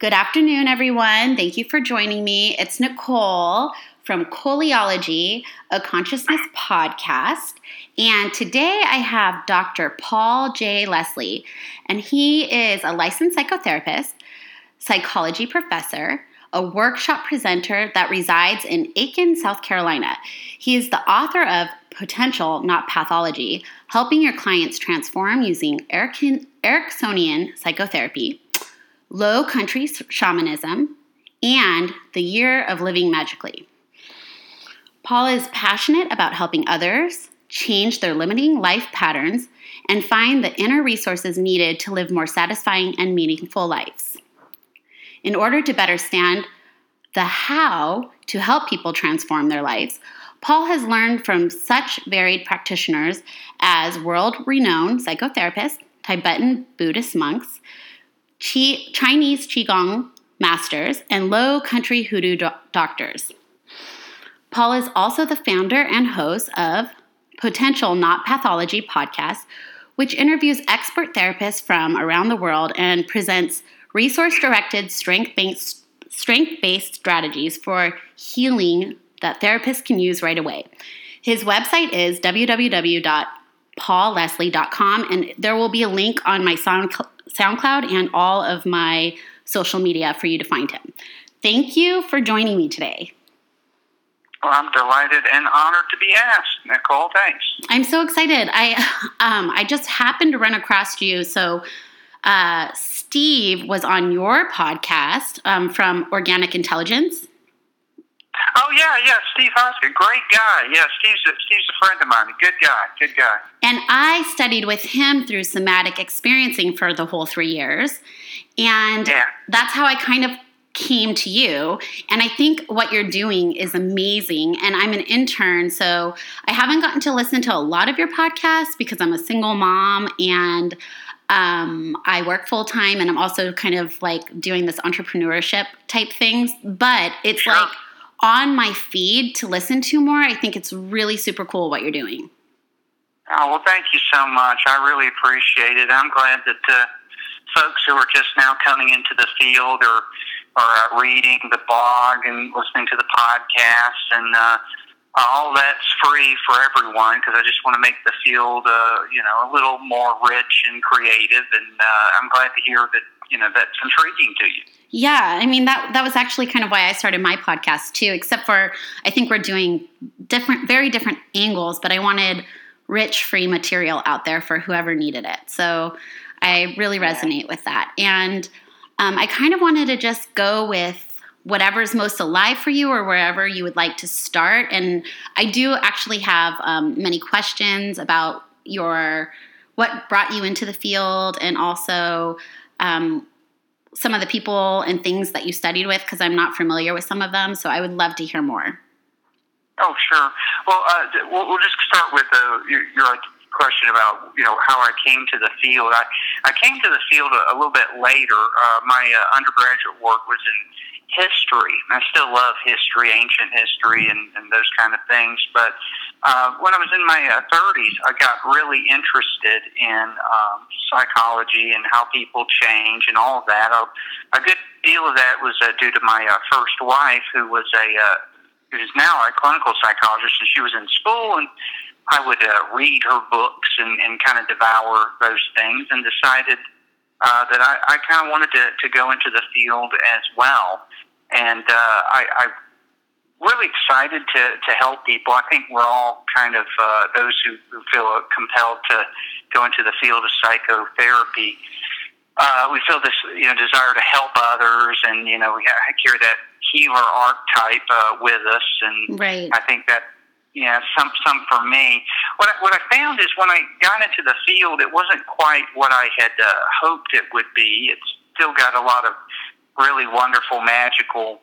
Good afternoon, everyone. Thank you for joining me. It's Nicole from Coleyology, a consciousness podcast. And today I have Dr. Paul J. Leslie, and he is a licensed psychotherapist, psychology professor, a workshop presenter that resides in Aiken, South Carolina. He is the author of Potential, Not Pathology, helping your clients transform using Ericksonian psychotherapy Low Country Shamanism, and The Year of Living Magically. Paul is passionate about helping others change their limiting life patterns and find the inner resources needed to live more satisfying and meaningful lives. In order to better stand the how to help people transform their lives, Paul has learned from such varied practitioners as world renowned psychotherapists, Tibetan Buddhist monks, Chi- Chinese Qigong masters, and low country hoodoo do- doctors. Paul is also the founder and host of Potential Not Pathology podcast, which interviews expert therapists from around the world and presents resource directed, strength based strategies for healing that therapists can use right away. His website is www.paulleslie.com, and there will be a link on my Sound, SoundCloud and all of my social media for you to find him. Thank you for joining me today. Well, I'm delighted and honored to be asked, Nicole. Thanks. I'm so excited. I um, I just happened to run across you. So uh, Steve was on your podcast um, from Organic Intelligence. Oh yeah, yeah, Steve Hoskin, great guy. Yeah, Steve's a, Steve's a friend of mine. Good guy, good guy. And I studied with him through somatic experiencing for the whole three years, and Yeah. that's how I kind of came to you. And I think what you're doing is amazing. And I'm an intern, so I haven't gotten to listen to a lot of your podcasts because I'm a single mom and. Um, I work full time and I'm also kind of like doing this entrepreneurship type things, but it's Sure. like on my feed to listen to more. I think it's really super cool what you're doing. Oh well, thank you so much. I really appreciate it. I'm glad that uh, folks who are just now coming into the field or are uh, reading the blog and listening to the podcast and uh, all that's free for everyone because I just want to make the field, uh, you know, a little more rich and creative. And uh, I'm glad to hear that you know that's intriguing to you. Yeah, I mean that that was actually kind of why I started my podcast too. Except for I think we're doing different, very different angles, but I wanted rich, free material out there for whoever needed it. So I really resonate with that, and um, I kind of wanted to just go with whatever's most alive for you or wherever you would like to start. And I do actually have um, many questions about your what brought you into the field, and also. Um, some of the people and things that you studied with because I'm not familiar with some of them. So I would love to hear more. Oh, sure. Well, uh, we'll, we'll just start with uh, your, your question about you know how I came to the field. I I came to the field a, a little bit later. Uh, my uh, undergraduate work was in history. I still love history, ancient history, and, and those kind of things. But uh, when I was in my uh, 30s, I got really interested in um, psychology and how people change and all of that. A, a good deal of that was uh, due to my uh, first wife, who was a uh, who's now a clinical psychologist, and she was in school, and I would uh, read her books and, and kind of devour those things, and decided uh, that I, I kind of wanted to, to go into the field as well. And uh, I, I'm really excited to, to help people. I think we're all kind of uh, those who, who feel compelled to go into the field of psychotherapy. Uh, we feel this, you know, desire to help others, and you know, we ha- carry that healer archetype uh, with us, and Right. I think that yeah, some some for me. What I, what I found is when I got into the field, it wasn't quite what I had uh, hoped it would be. It's still got a lot of really wonderful, magical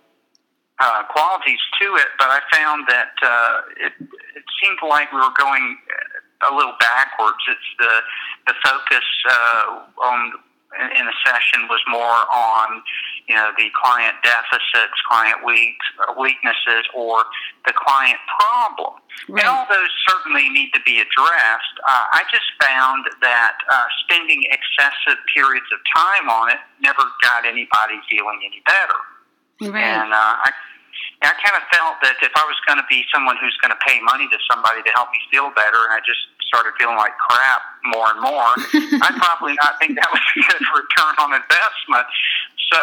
uh, qualities to it, but I found that uh, it it seemed like we were going a little backwards. It's the the focus uh, on in the session was more on you know, the client deficits, client weak, weaknesses, or the client problem. Right. And all those certainly need to be addressed. Uh, I just found that uh, spending excessive periods of time on it never got anybody feeling any better. Right. And uh, I, I kind of felt that if I was going to be someone who's going to pay money to somebody to help me feel better, and I just started feeling like crap more and more, I'd probably not think that was a good return on investment. So,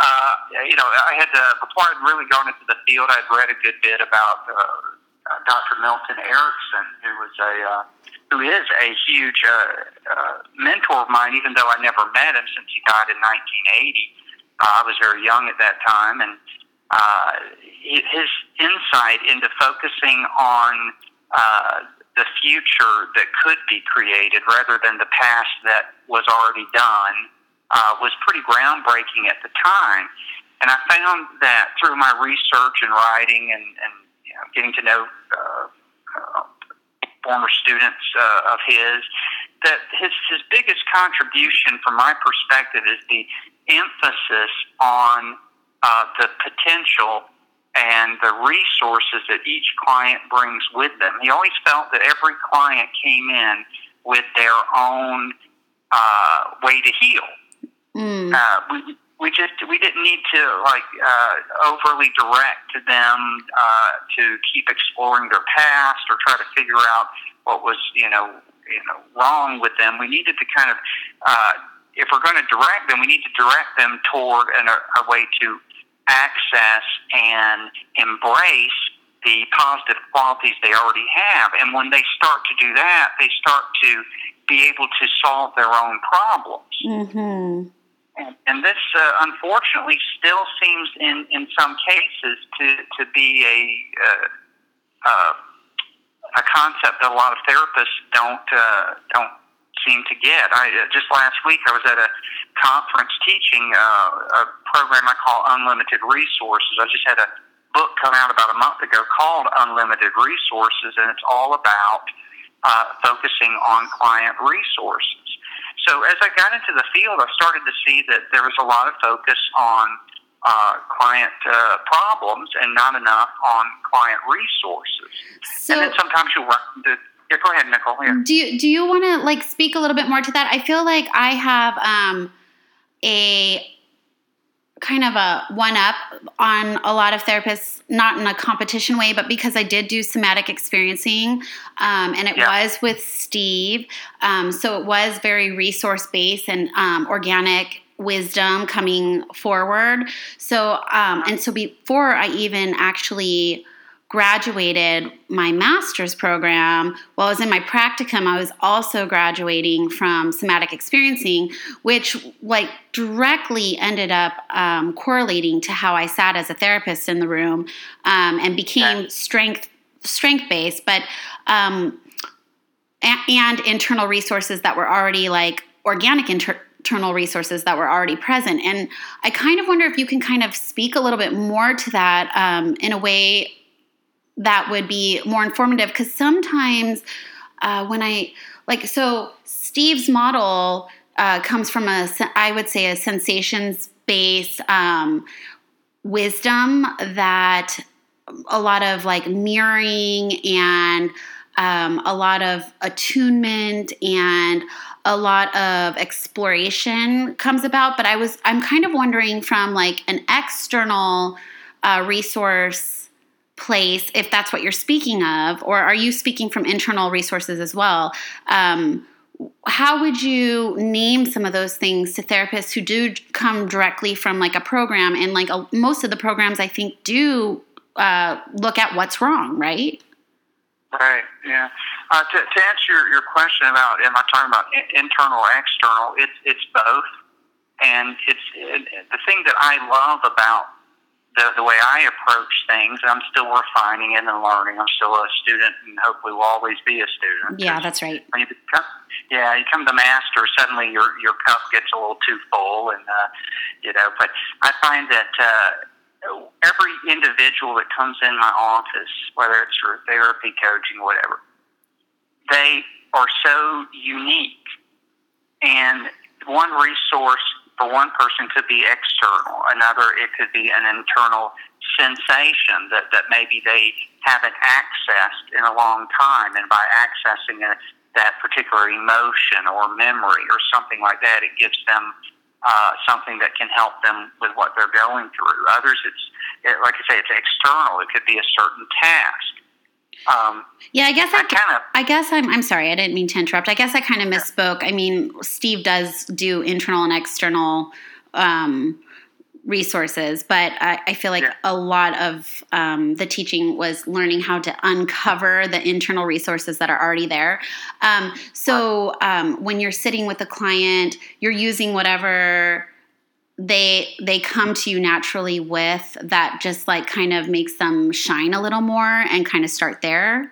uh, you know, I had to, before I'd really gone into the field, I'd read a good bit about uh, uh, Dr. Milton Erickson, who was a uh, who is a huge uh, uh, mentor of mine, even though I never met him since he died in 1980. Uh, I was very young at that time, and uh, his insight into focusing on uh, the future that could be created rather than the past that was already done uh, was pretty groundbreaking at the time. And I found that through my research and writing and, and you know, getting to know uh, uh, former students uh, of his, that his, his biggest contribution from my perspective is the emphasis on uh, the potential and the resources that each client brings with them. He always felt that every client came in with their own uh, way to heal. Mm. Uh, we, we just we didn't need to like uh, overly direct them uh, to keep exploring their past or try to figure out what was you know you know wrong with them. We needed to kind of uh, if we're going to direct them, we need to direct them toward an, a, a way to access and embrace the positive qualities they already have. And when they start to do that, they start to be able to solve their own problems. Mm-hmm. And, and this, uh, unfortunately, still seems in, in some cases to, to be a, uh, uh, a concept that a lot of therapists don't, uh, don't seem to get. I uh, just last week I was at a conference teaching uh, a program I call Unlimited Resources. I just had a book come out about a month ago called Unlimited Resources, and it's all about uh, focusing on client resources. So as I got into the field, I started to see that there was a lot of focus on uh, client uh, problems and not enough on client resources. So, and then sometimes you run into yeah, go ahead, Nicole. Yeah. do you do you want to like speak a little bit more to that? I feel like I have um, a kind of a one up on a lot of therapists, not in a competition way, but because I did do somatic experiencing, um, and it Yeah. was with Steve, um, so it was very resource based and um, organic wisdom coming forward. So um, and so before I even actually graduated my master's program while I was in my practicum I was also graduating from somatic experiencing which like directly ended up um, correlating to how I sat as a therapist in the room um, and became strength strength based but um, a- and internal resources that were already like organic inter- internal resources that were already present and I kind of wonder if you can kind of speak a little bit more to that um, in a way that would be more informative because sometimes uh, when I like so Steve's model uh, comes from a, I would say a sensations based um, wisdom that a lot of like mirroring and um, a lot of attunement and a lot of exploration comes about. But i was i'm kind of wondering from like an external uh, resource place if that's what you're speaking of or are you speaking from internal resources as well um, how would you name some of those things to therapists who do come directly from like a program and like a, most of the programs i think do uh, look at what's wrong right Right. Yeah. Uh, to, to answer your, your question about am I talking about internal or external? It's it's both, and it's it, the thing that I love about the the way I approach things. I'm still refining it and learning. I'm still a student, and hopefully will always be a student. yeah that's right When you become, yeah, you come to master, suddenly your your cup gets a little too full, and uh, you know. But I find that. Uh, every individual that comes in my office, whether it's for therapy, coaching, whatever, they are so unique. And one resource for one person could be external. Another, it could be an internal sensation that, that maybe they haven't accessed in a long time. And by accessing it, that particular emotion or memory or something like that, it gives them uh, something that can help them with what they're going through. Others, it's it, like I say, it's external. It could be a certain task. Um, yeah, I guess I, I kind of. I guess I'm. I'm sorry. I didn't mean to interrupt. I guess I kind of misspoke. I mean, Steve does do internal and external um, resources, but I, I feel like yeah. a lot of um, the teaching was learning how to uncover the internal resources that are already there. Um, so um, when you're sitting with a client, you're using whatever they they come to you naturally with that just like kind of makes them shine a little more and kind of start there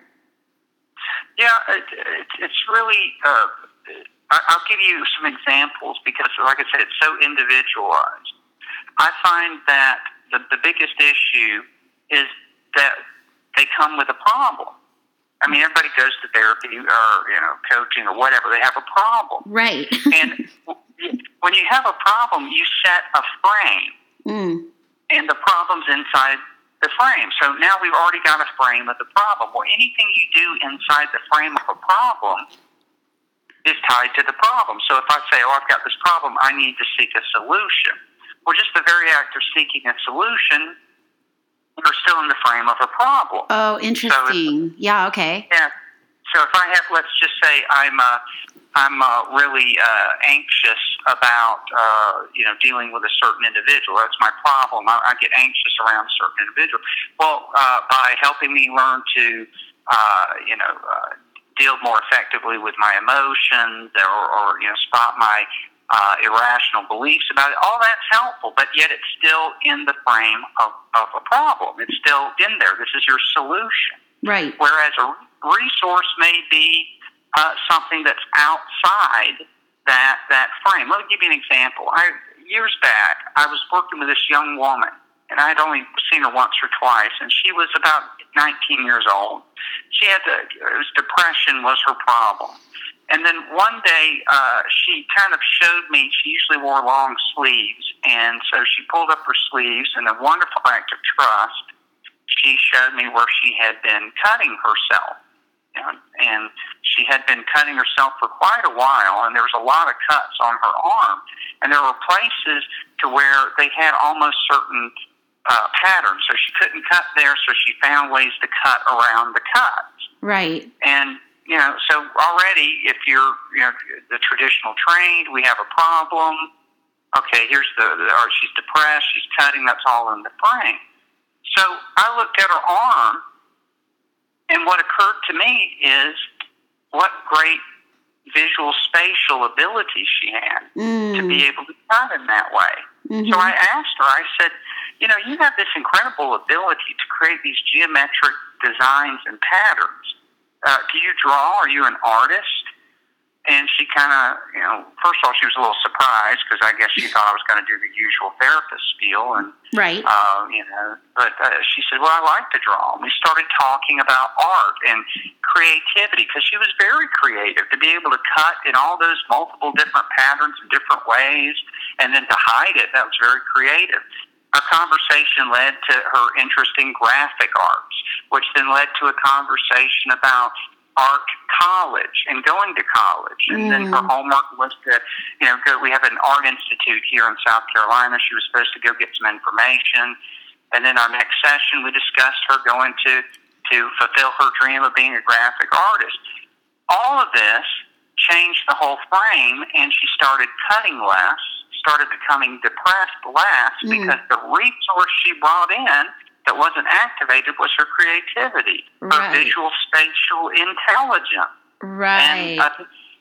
yeah it, it, it's really uh, i'll give you some examples because like i said it's so individualized I find that the, the biggest issue is that they come with a problem. I mean, everybody goes to therapy or you know coaching or whatever. They have a problem, right? and when you have a problem, you set a frame, mm. and the problem's inside the frame. So now we've already got a frame of the problem. Well, anything you do inside the frame of a problem is tied to the problem. So if I say, "Oh, I've got this problem," I need to seek a solution. Well, just the very act of seeking a solution, you're still in the frame of a problem. Oh, interesting. So yeah. Okay. Yeah. So if I have, let's just say, I'm uh, I'm uh, really uh, anxious about uh, you know dealing with a certain individual. That's my problem. I, I get anxious around a certain individual. Well, uh, by helping me learn to uh, you know uh, deal more effectively with my emotions, or, or you know spot my uh, irrational beliefs about it. All that's helpful, but yet it's still in the frame of, of a problem. It's still in there. This is your solution. Right. Whereas a resource may be uh, something that's outside that that frame. Let me give you an example. I, years back, I was working with this young woman, and I had only seen her once or twice, and she was about 19 years old. She had the, it was depression was her problem and then one day, uh, she kind of showed me, she usually wore long sleeves. And so she pulled up her sleeves in a wonderful act of trust. She showed me where she had been cutting herself. And, and she had been cutting herself for quite a while, and there was a lot of cuts on her arm. And there were places to where they had almost certain uh, patterns. So she couldn't cut there, so she found ways to cut around the cuts. Right. And you know, so already if you're, you know, the traditional trained, we have a problem. Okay, here's the, or she's depressed, she's cutting, that's all in the frame. So I looked at her arm, and what occurred to me is what great visual spatial ability she had mm. to be able to cut in that way. Mm-hmm. So I asked her, I said, you know, you have this incredible ability to create these geometric designs and patterns uh, do you draw? Are you an artist? And she kind of, you know, first of all, she was a little surprised because I guess she thought I was going to do the usual therapist spiel, and right, uh, you know. But uh, she said, "Well, I like to draw." And we started talking about art and creativity because she was very creative to be able to cut in all those multiple different patterns in different ways, and then to hide it. That was very creative a conversation led to her interest in graphic arts, which then led to a conversation about art college and going to college. And mm. then her mm. homework was to, you know, go, we have an art institute here in South Carolina. She was supposed to go get some information. And then our next session, we discussed her going to, to fulfill her dream of being a graphic artist. All of this changed the whole frame, and she started cutting less started becoming depressed last mm. because the resource she brought in that wasn't activated was her creativity, right. her visual spatial intelligence. Right. And uh,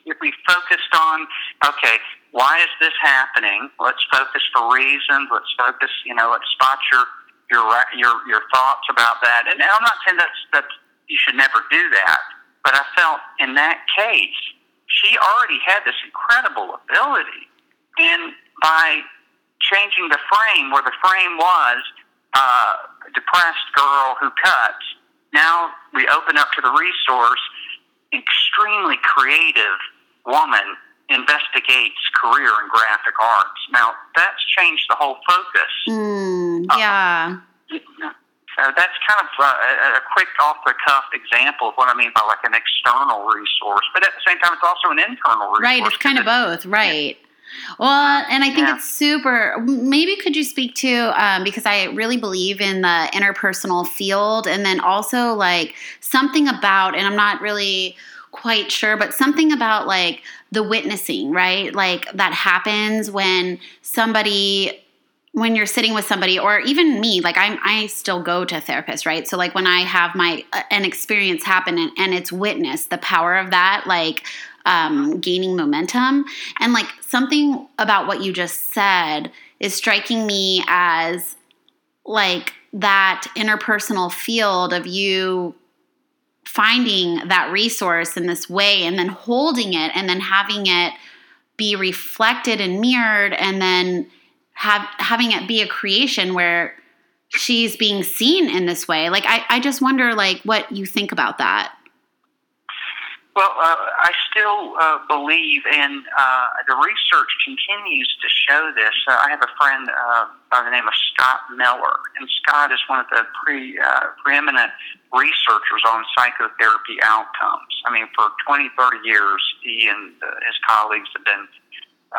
if we focused on, okay, why is this happening? Let's focus for reasons. Let's focus, you know, let's spot your your your your thoughts about that. And I'm not saying that's that you should never do that, but I felt in that case she already had this incredible ability, and by changing the frame where the frame was uh, depressed girl who cuts. Now we open up to the resource, extremely creative woman investigates career in graphic arts. Now, that's changed the whole focus. Mm, yeah. Uh, so that's kind of uh, a quick off the cuff example of what I mean by like an external resource, but at the same time, it's also an internal resource. Right, it's kind of both, right. Well, and I think Yeah. it's super. Maybe could you speak to um, because I really believe in the interpersonal field, and then also like something about, and I'm not really quite sure, but something about like the witnessing, right? Like that happens when somebody when you're sitting with somebody or even me like i'm i still go to therapists right so like when i have my uh, an experience happen and, and it's witnessed the power of that like um, gaining momentum. And like something about what you just said is striking me as like that interpersonal field of you finding that resource in this way and then holding it and then having it be reflected and mirrored and then have having it be a creation where she's being seen in this way. Like i, I just wonder like what you think about that Well, uh, I still uh, believe, and uh, the research continues to show this. Uh, I have a friend uh, by the name of Scott Miller, and Scott is one of the pre, uh, preeminent researchers on psychotherapy outcomes. I mean, for 20, 30 years, he and uh, his colleagues have been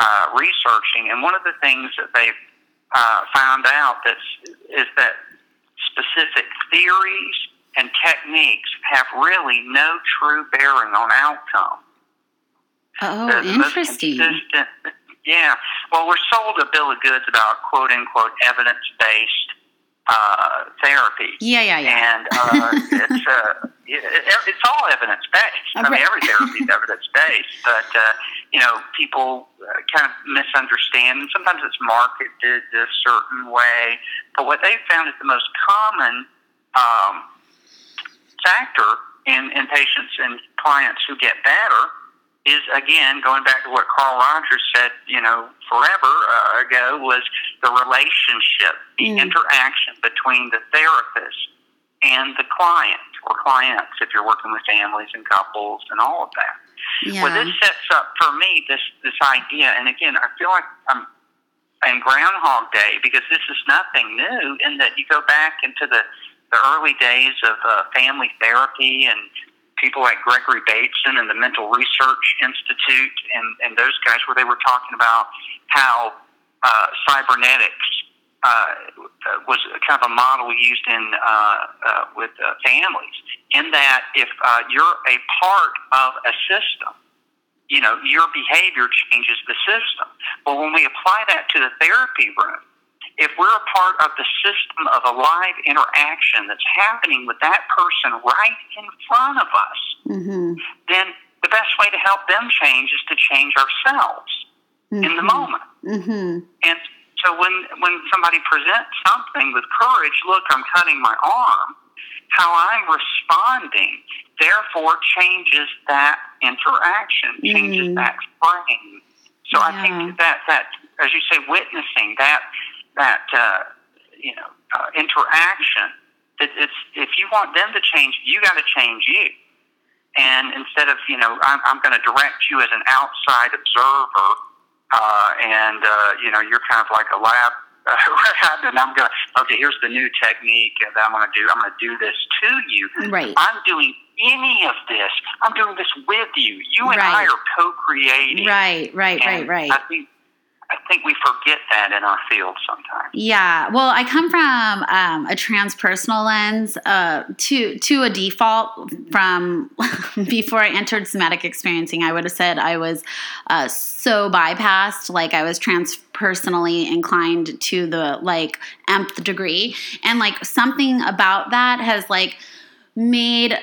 uh, researching, and one of the things that they've uh, found out that's, is that specific theories and techniques have really no true bearing on outcome. oh The- interesting yeah. Well, we're sold a bill of goods about quote unquote evidence based uh, therapy. yeah yeah yeah And uh, it's uh, it, it- it's all evidence based. I mean, every therapy is evidence based, but uh, you know, people uh, kind of misunderstand, and sometimes it's marketed a certain way. But what they found is the most common um, factor in, in patients and clients who get better is again going back to what Carl Rogers said, you know, forever uh, ago was the relationship, the Mm. interaction between the therapist and the client or clients if you're working with families and couples and all of that. yeah Well, this sets up for me this this idea, and again, I feel like I'm in Groundhog Day because this is nothing new. In that you go back into the the early days of uh, family therapy and people like Gregory Bateson and the Mental Research Institute and and those guys, where they were talking about how uh, cybernetics uh, was kind of a model used in uh, uh, with uh, families. In that, if uh, you're a part of a system, you know your behavior changes the system. But when we apply that to the therapy room, if we're a part of the system of a live interaction that's happening with that person right in front of us, mm-hmm. then the best way to help them change is to change ourselves in the moment. Mm-hmm. And so when when somebody presents something with courage, look, I'm cutting my arm. How I'm responding, therefore, changes that interaction, changes Mhm. that frame. So I think that that, as you say, witnessing that that uh, you know uh, interaction. It, it's if you want them to change, you got to change you. And instead of you know, I'm, I'm going to direct you as an outside observer uh, and uh, you know you're kind of like a lab uh, rat, and I'm going. to Okay, here's the new technique that I'm going to do. I'm going to do this to you. right I'm doing any of this. I'm doing this with you. You and I are co-creating. right right right right I think I think we forget that in our field sometimes. Yeah, well, I come from um, a transpersonal lens uh, to to a default from before I entered somatic experiencing. I would have said I was uh, so bypassed, like I was transpersonally inclined to the like nth degree, and like something about that has like made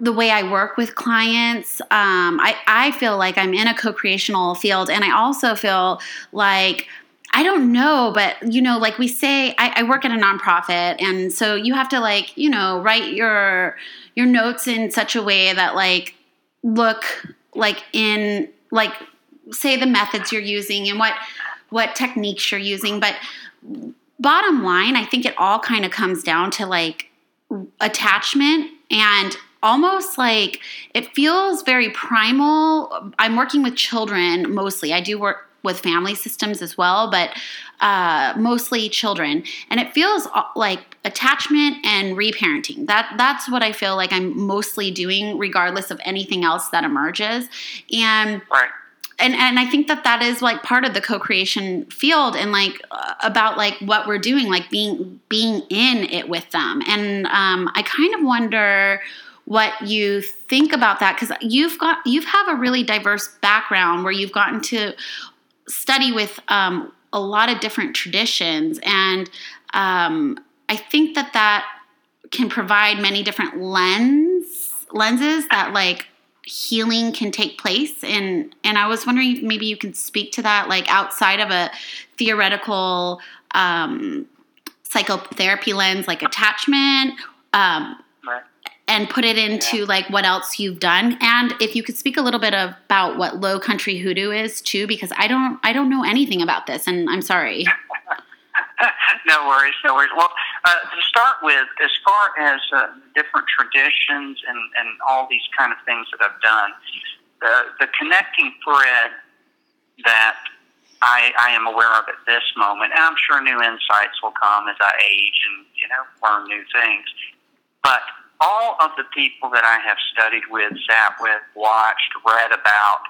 the way I work with clients, um, I, I feel like I'm in a co creational field. And I also feel like, I don't know, but you know, like we say, I, I work at a nonprofit. And so you have to like, you know, write your, your notes in such a way that like look like in like say the methods you're using and what what techniques you're using but bottom line i think it all kind of comes down to like attachment and almost like it feels very primal. I'm working with children mostly. I do work with family systems as well, but uh, mostly children. And it feels uh, like attachment and reparenting. That that's what I feel like I'm mostly doing, regardless of anything else that emerges. And right. And, and I think that that is like part of the co-creation field and like uh, about like what we're doing like being being in it with them and um, I kind of wonder what you think about that because you've got you've have a really diverse background where you've gotten to study with um, a lot of different traditions, and um, I think that that can provide many different lens lenses that like healing can take place. And and i was wondering maybe you can speak to that like outside of a theoretical um, psychotherapy lens like attachment um, and put it into yeah. like what else you've done and if you could speak a little bit about what low country hoodoo is too because i don't i don't know anything about this and i'm sorry no worries no worries well uh, to start with as far as uh, different traditions and, and all these kind of things that i've done the, the connecting thread that I, I am aware of at this moment, and I'm sure new insights will come as I age and you know learn new things. But all of the people that I have studied with, sat with, watched, read about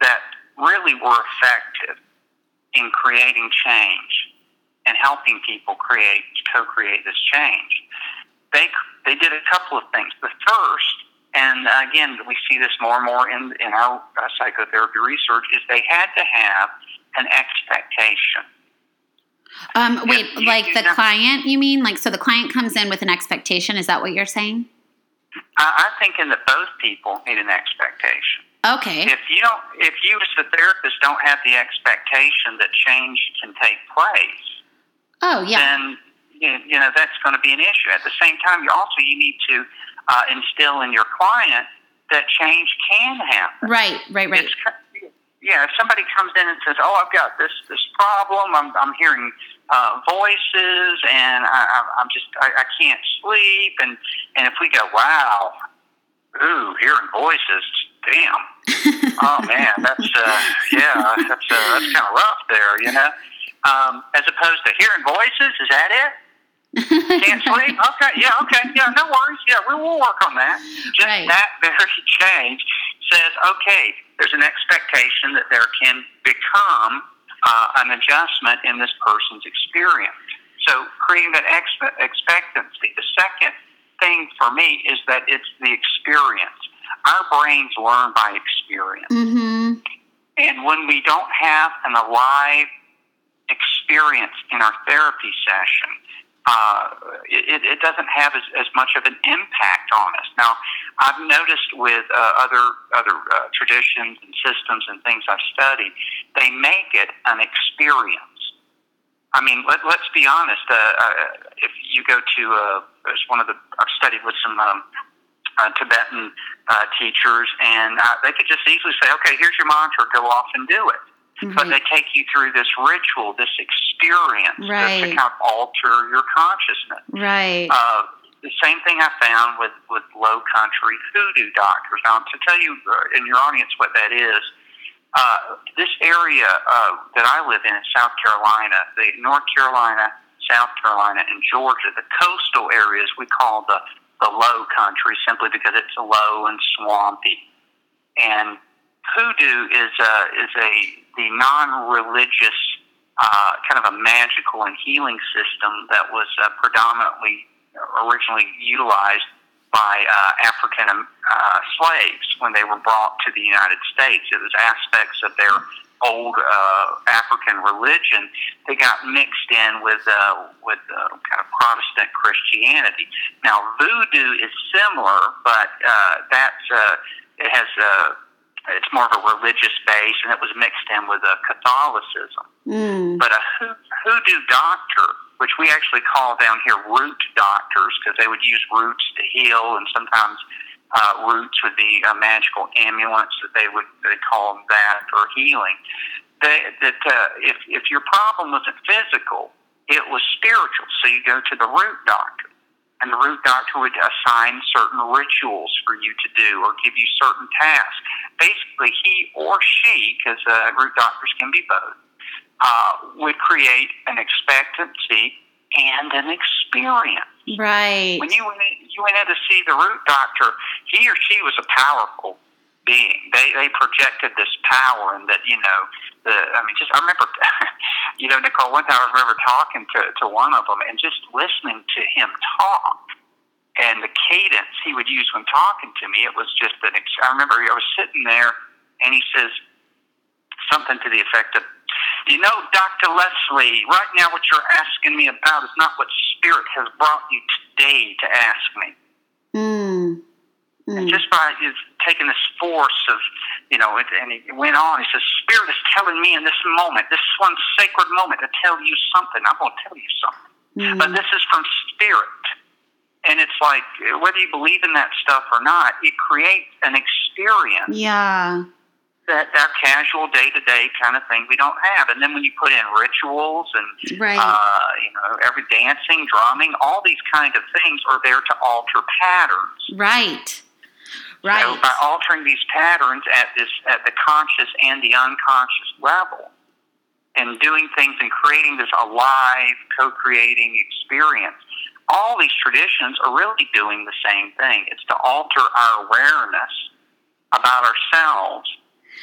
that really were effective in creating change and helping people create, co-create this change. They, they did a couple of things. The first, and again, we see this more and more in, in our uh, psychotherapy research, is they had to have an expectation. Um, wait, like the client, you mean? Like, so the client comes in with an expectation. Is that what you're saying? I, I'm thinking that both people need an expectation. Okay. If you don't, if you as the therapist don't have the expectation that change can take place, oh yeah, then you know that's going to be an issue. At the same time, you also you need to uh, instill in your client that change can happen. Right, right, right. It's, yeah, if somebody comes in and says, "Oh, I've got this this problem. I'm I'm hearing uh, voices, and I, I'm just I, I can't sleep. And and if we go, wow, ooh, hearing voices, damn, oh man, that's uh, yeah, that's uh, that's kind of rough there, you know. Um, as opposed to hearing voices, is that it? Can't sleep? Okay, yeah, okay, yeah, no worries. Yeah, we will work on that. Just right. that very change says, okay, there's an expectation that there can become uh, an adjustment in this person's experience. So creating that expe- expectancy. The second thing for me is that it's the experience. Our brains learn by experience. Mm-hmm. And when we don't have an alive experience in our therapy session, uh, it, it doesn't have as, as much of an impact on us. Now, I've noticed with uh, other other uh, traditions and systems and things I've studied, they make it an experience. I mean, let, let's be honest. Uh, uh, if you go to, uh, one of the I've studied with some um, uh, Tibetan uh, teachers, and uh, they could just easily say, "Okay, here's your mantra. Go off and do it." Mm-hmm. But they take you through this ritual, this experience right. to kind of alter your consciousness. Right. Uh, the same thing I found with, with low country hoodoo doctors. Now, to tell you uh, in your audience what that is, uh, this area uh, that I live in in South Carolina, the North Carolina, South Carolina, and Georgia, the coastal areas we call the, the low country simply because it's low and swampy. And hoodoo is a, is a the non-religious uh, kind of a magical and healing system that was uh, predominantly originally utilized by uh, African uh, slaves when they were brought to the United States. It was aspects of their old uh, African religion that got mixed in with uh, with uh, kind of Protestant Christianity. Now, voodoo is similar, but uh, that's uh, it has a uh, it's more of a religious base, and it was mixed in with a Catholicism. Mm. But a hoodoo doctor, which we actually call down here root doctors, because they would use roots to heal, and sometimes uh, roots would be a magical amulets that they would they call that for healing. They, that uh, if if your problem wasn't physical, it was spiritual. So you go to the root doctor. And the root doctor would assign certain rituals for you to do or give you certain tasks. Basically, he or she, because uh, root doctors can be both, uh, would create an expectancy and an experience. Right. When you went in, you went in to see the root doctor, he or she was a powerful being. They they projected this power, and that you know, the I mean, just I remember, you know, Nicole. One time I remember talking to to one of them and just listening to him talk. And the cadence he would use when talking to me, it was just an. I remember I was sitting there, and he says something to the effect of, "You know, Doctor Leslie, right now what you're asking me about is not what Spirit has brought you today to ask me." Mm. And Mm. just by his taking this force of, you know, it, and he went on. He says, "Spirit is telling me in this moment, this one sacred moment, to tell you something. I'm going to tell you something, Mm. but this is from Spirit." And it's like whether you believe in that stuff or not, it creates an experience Yeah. that that casual day to day kind of thing we don't have. And then when you put in rituals and Right. uh, you know every dancing, drumming, all these kind of things are there to alter patterns. right. So by altering these patterns at this at the conscious and the unconscious level, and doing things and creating this alive, co-creating experience, all these traditions are really doing the same thing. It's to alter our awareness about ourselves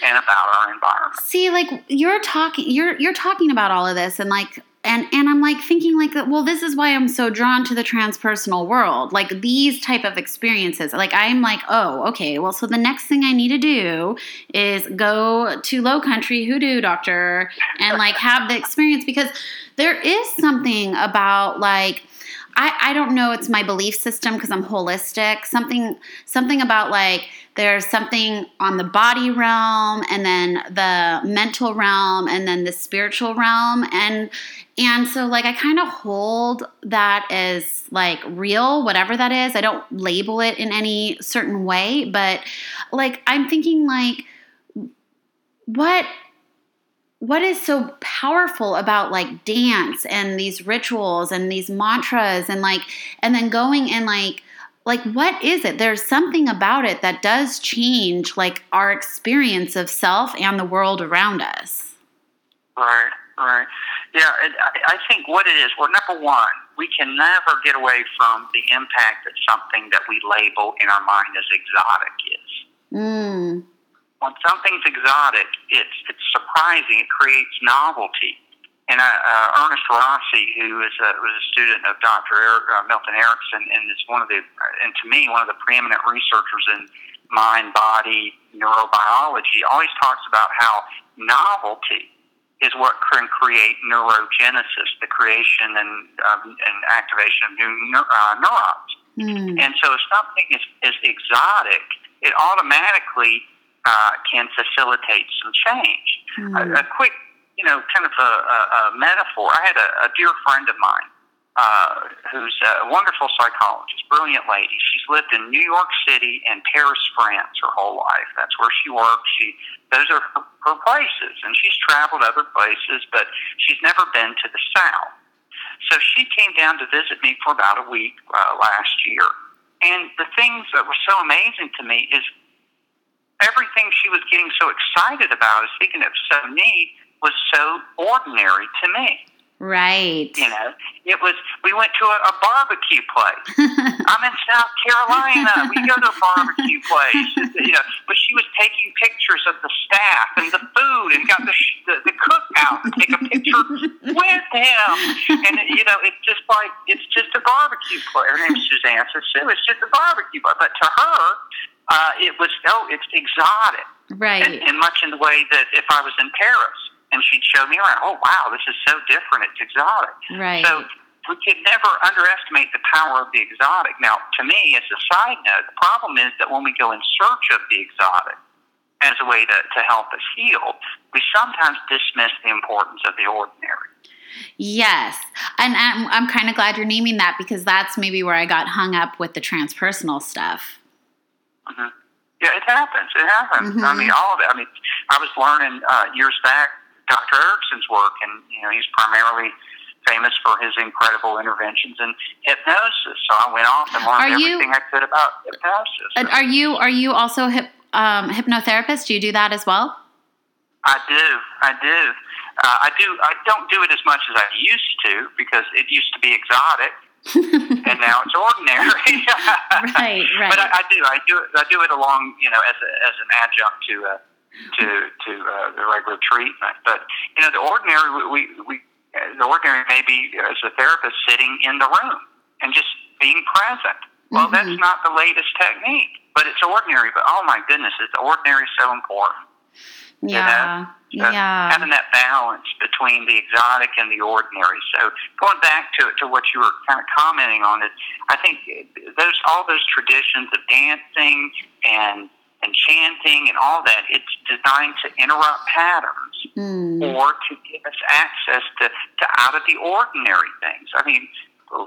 and about our environment. See, like you're talking, you're you're talking about all of this, and like, and and I'm like thinking like, well, this is why I'm so drawn to the transpersonal world, like these type of experiences. Like I'm like, oh, okay, well, so the next thing I need to do is go to Low Country Hoodoo Doctor and like have the experience because there is something about like. I, I don't know it's my belief system because I'm holistic. Something something about like there's something on the body realm and then the mental realm and then the spiritual realm and and so like I kind of hold that as like real whatever that is. I don't label it in any certain way, but like I'm thinking like what what is so powerful about like dance and these rituals and these mantras and like and then going and like like what is it there's something about it that does change like our experience of self and the world around us Right, right. Yeah, and I I think what it is, well, number one, we can never get away from the impact that something that we label in our mind as exotic is. mm, when something's exotic, it's it's surprising. It creates novelty. And uh, uh, Ernest Rossi, who is a, was a student of Dr. Eric, uh, Milton Erickson, and is one of the, and to me, one of the preeminent researchers in mind, body, neurobiology, always talks about how novelty is what can create neurogenesis, the creation and, um, and activation of new neur- uh, neurons. mm, And so if something is, is exotic, it automatically uh, can facilitate some change. mm, A, a quick, you know, kind of a, a, a metaphor. I had a, a dear friend of mine uh, who's a wonderful psychologist, brilliant lady. She's lived in New York City and Paris, France her whole life. That's where she works. She those are her, her places, and she's traveled other places, but she's never been to the South. So she came down to visit me for about a week uh, last year. And the things that were so amazing to me is everything she was getting so excited about, speaking of so neat, was so ordinary to me. right You know, it was. We went to a, a barbecue place. I'm in South Carolina. We go to a barbecue place. You know, but she was taking pictures of the staff and the food, and got the the, the cook out to take a picture with him. And you know, it's just like it's just a barbecue place. Her name's Suzanne. So Sue, it's just a barbecue place. But to her, uh, it was oh, it's exotic right And, in much in the way that if I was in Paris and she'd show me around, oh wow, this is so different. It's exotic. right So we can never underestimate the power of the exotic. Now, to me, as a side note, the problem is that when we go in search of the exotic as a way to, to help us heal, we sometimes dismiss the importance of the ordinary. Yes. And I'm, I'm kind of glad you're naming that because that's maybe where I got hung up with the transpersonal stuff. Hmm Yeah, it happens. It happens. I Mhm. mean, all of it. I mean, I was learning uh, years back Dr. Erickson's work, and you know, he's primarily famous for his incredible interventions in hypnosis. So I went off and learned Are you- everything I could about hypnosis. Uh, Are you are you also hip, um, hypnotherapist? Do you do that as well? I do. I do. Uh, I do. I don't do it as much as I used to because it used to be exotic, and now it's ordinary. Right, right. But I, I do. I do. I do it along, you know, as a, as an adjunct to uh, to to uh, the regular treatment. But you know, the ordinary we we, we the ordinary may be as a therapist sitting in the room and just being present. Well, Mhm. that's not the latest technique, but it's ordinary. But oh my goodness, it's ordinary so important. Yeah, So yeah. having that balance between the exotic and the ordinary. So going back to to what you were kind of commenting on is, I think those all those traditions of dancing and and chanting and all that, it's designed to interrupt patterns Mm. or to give us access to, to out of the ordinary things. I mean,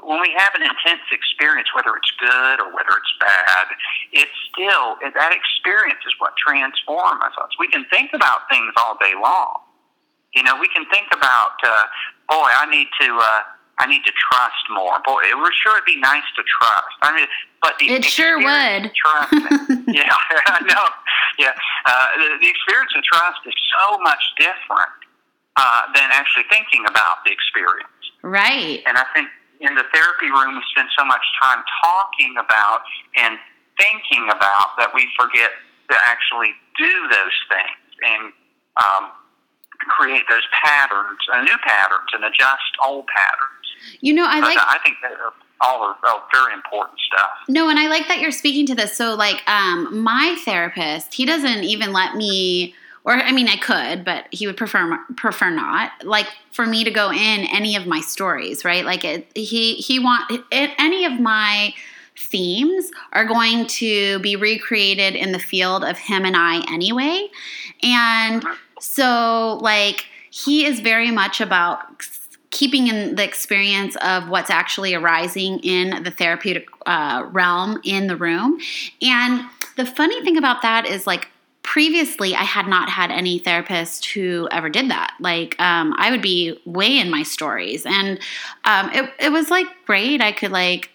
when we have an intense experience, whether it's good or whether it's bad, it's still that experience is what transforms us. We can think about things all day long. You know, we can think about, uh, boy, I need to, uh, I need to trust more. Boy, it would sure be nice to trust. I mean, but the It sure experience would. of Trusting, yeah, I know. Yeah, uh, the, the experience of trust is so much different uh, than actually thinking about the experience. Right. And I think in the therapy room, we spend so much time talking about and thinking about that we forget to actually do those things and um, create those patterns, uh, new patterns, and adjust old patterns. You know, I like I think that are all are, are very important stuff. No, and I like that you're speaking to this. So, like, um, my therapist, he doesn't even let me, or I mean, I could, but he would prefer prefer not. Like for me to go in any of my stories, right? Like, it, he he want it, any of my themes are going to be recreated in the field of him and I anyway, and so like he is very much about keeping in the experience of what's actually arising in the therapeutic uh, realm in the room. And the funny thing about that is like previously I had not had any therapist who ever did that. Like um, I would be way in my stories, and um, it it was like great. I could like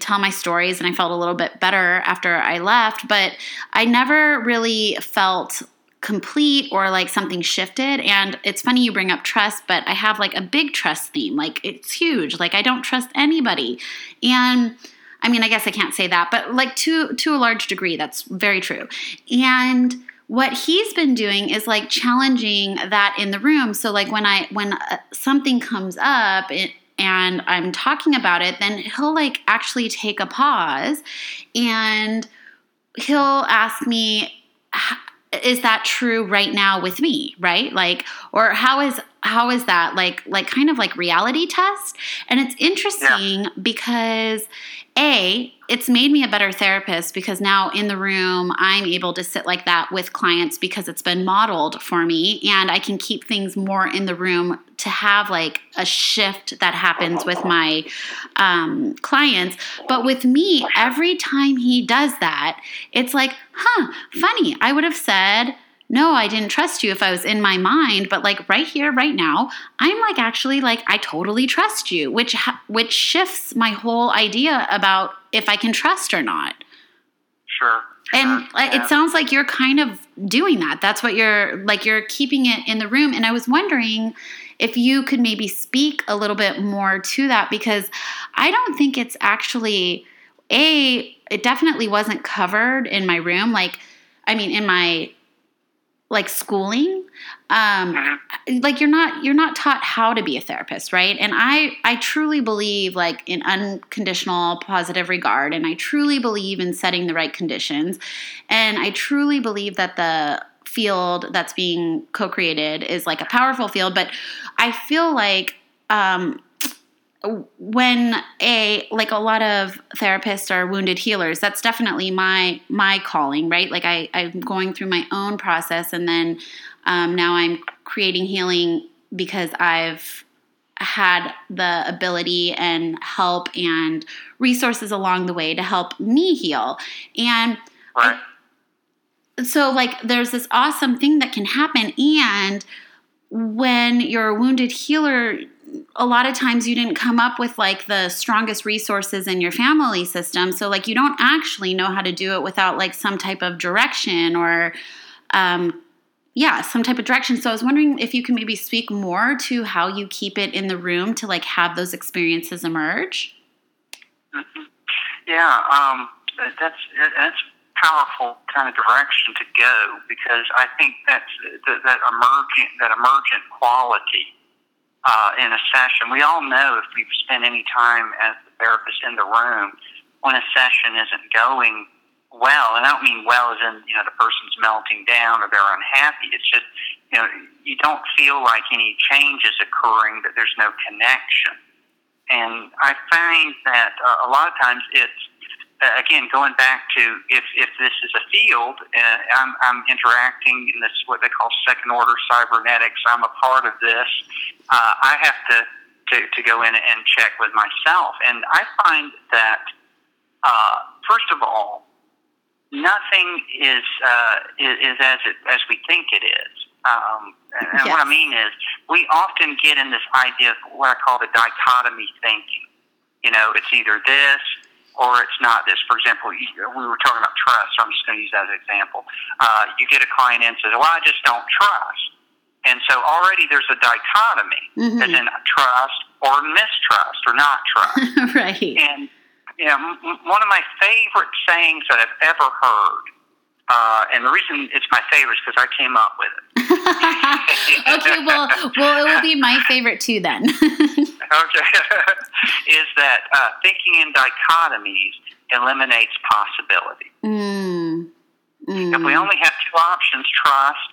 tell my stories, and I felt a little bit better after I left. But I never really felt complete or like something shifted and it's funny you bring up trust but i have like a big trust theme like it's huge like i don't trust anybody and i mean i guess i can't say that but like to to a large degree that's very true. And what he's been doing is like challenging that in the room. So like when i when uh, something comes up it, and i'm talking about it then he'll like actually take a pause and he'll ask me is that true right now with me right? Like or how is how is that? Like like kind of like reality test. And it's interesting yeah. because a it's made me a better therapist because now in the room i'm able to sit like that with clients because it's been modeled for me. And i can keep things more in the room to have like a shift that happens with my um, clients. But with me every time he does that it's like huh funny i would have said no, I didn't trust you if I was in my mind, but like right here, right now, I'm like actually like I totally trust you, which which shifts my whole idea about if I can trust or not. Sure. And sure, yeah. it sounds like you're kind of doing that. That's what you're like you're keeping it in the room and I was wondering if you could maybe speak a little bit more to that because I don't think it's actually a it definitely wasn't covered in my room like I mean in my like schooling. Um like you're not you're not taught how to be a therapist right? And i i truly believe like in unconditional positive regard and i truly believe in setting the right conditions. And i truly believe that the field that's being co-created is like a powerful field but i feel like um when a like a lot of therapists are wounded healers that's definitely my my calling right like i i'm going through my own process and then um, now i'm creating healing because i've had the ability and help and resources along the way to help me heal and right. so like there's this awesome thing that can happen and when you're a wounded healer a lot of times you didn't come up with like the strongest resources in your family system. So, like, you don't actually know how to do it without like some type of direction or, um, yeah, some type of direction. So, I was wondering if you can maybe speak more to how you keep it in the room to like have those experiences emerge. Mm-hmm. Yeah, um, that's that's powerful kind of direction to go because I think that's that, that emergent that emergent quality uh, in a session. We all know if we've spent any time as the therapist in the room when a session isn't going well, and I don't mean well as in you know the person's melting down or they're unhappy. It's just you know you don't feel like any change is occurring, that there's no connection, and I find that uh, a lot of times it's uh, again, going back to if, if this is a field, uh, I'm, I'm interacting in this what they call second order cybernetics. I'm a part of this. Uh, I have to, to to go in and check with myself, and I find that uh, first of all, nothing is uh, is, is as it, as we think it is. Um, and yes. what I mean is, we often get in this idea of what I call the dichotomy thinking. You know, it's either this or it's not this. For example, we were talking about trust, so I'm just going to use that as an example. Uh, you get a client in and says, well, I just don't trust. And so already there's a dichotomy, mm-hmm. as in trust or mistrust or not trust. right. And, you know, m- one of my favorite sayings that I've ever heard uh, and the reason it's my favorite is because I came up with it. okay, well, well, it will be my favorite too then. okay, is that uh, thinking in dichotomies eliminates possibility. Mm. Mm. If we only have two options, trust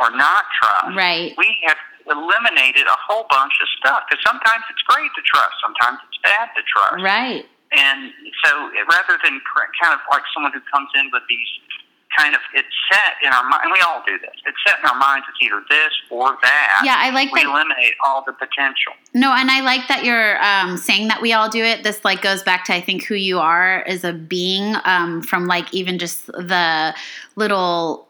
or not trust, right. we have eliminated a whole bunch of stuff. Because sometimes it's great to trust, sometimes it's bad to trust. Right. And so rather than kind of like someone who comes in with these kind of it's set in our mind. We all do this. It's set in our minds. It's either this or that. Yeah, I like we that. eliminate all the potential. No, and I like that you're um, saying that we all do it. This like goes back to I think who you are as a being um, from like even just the little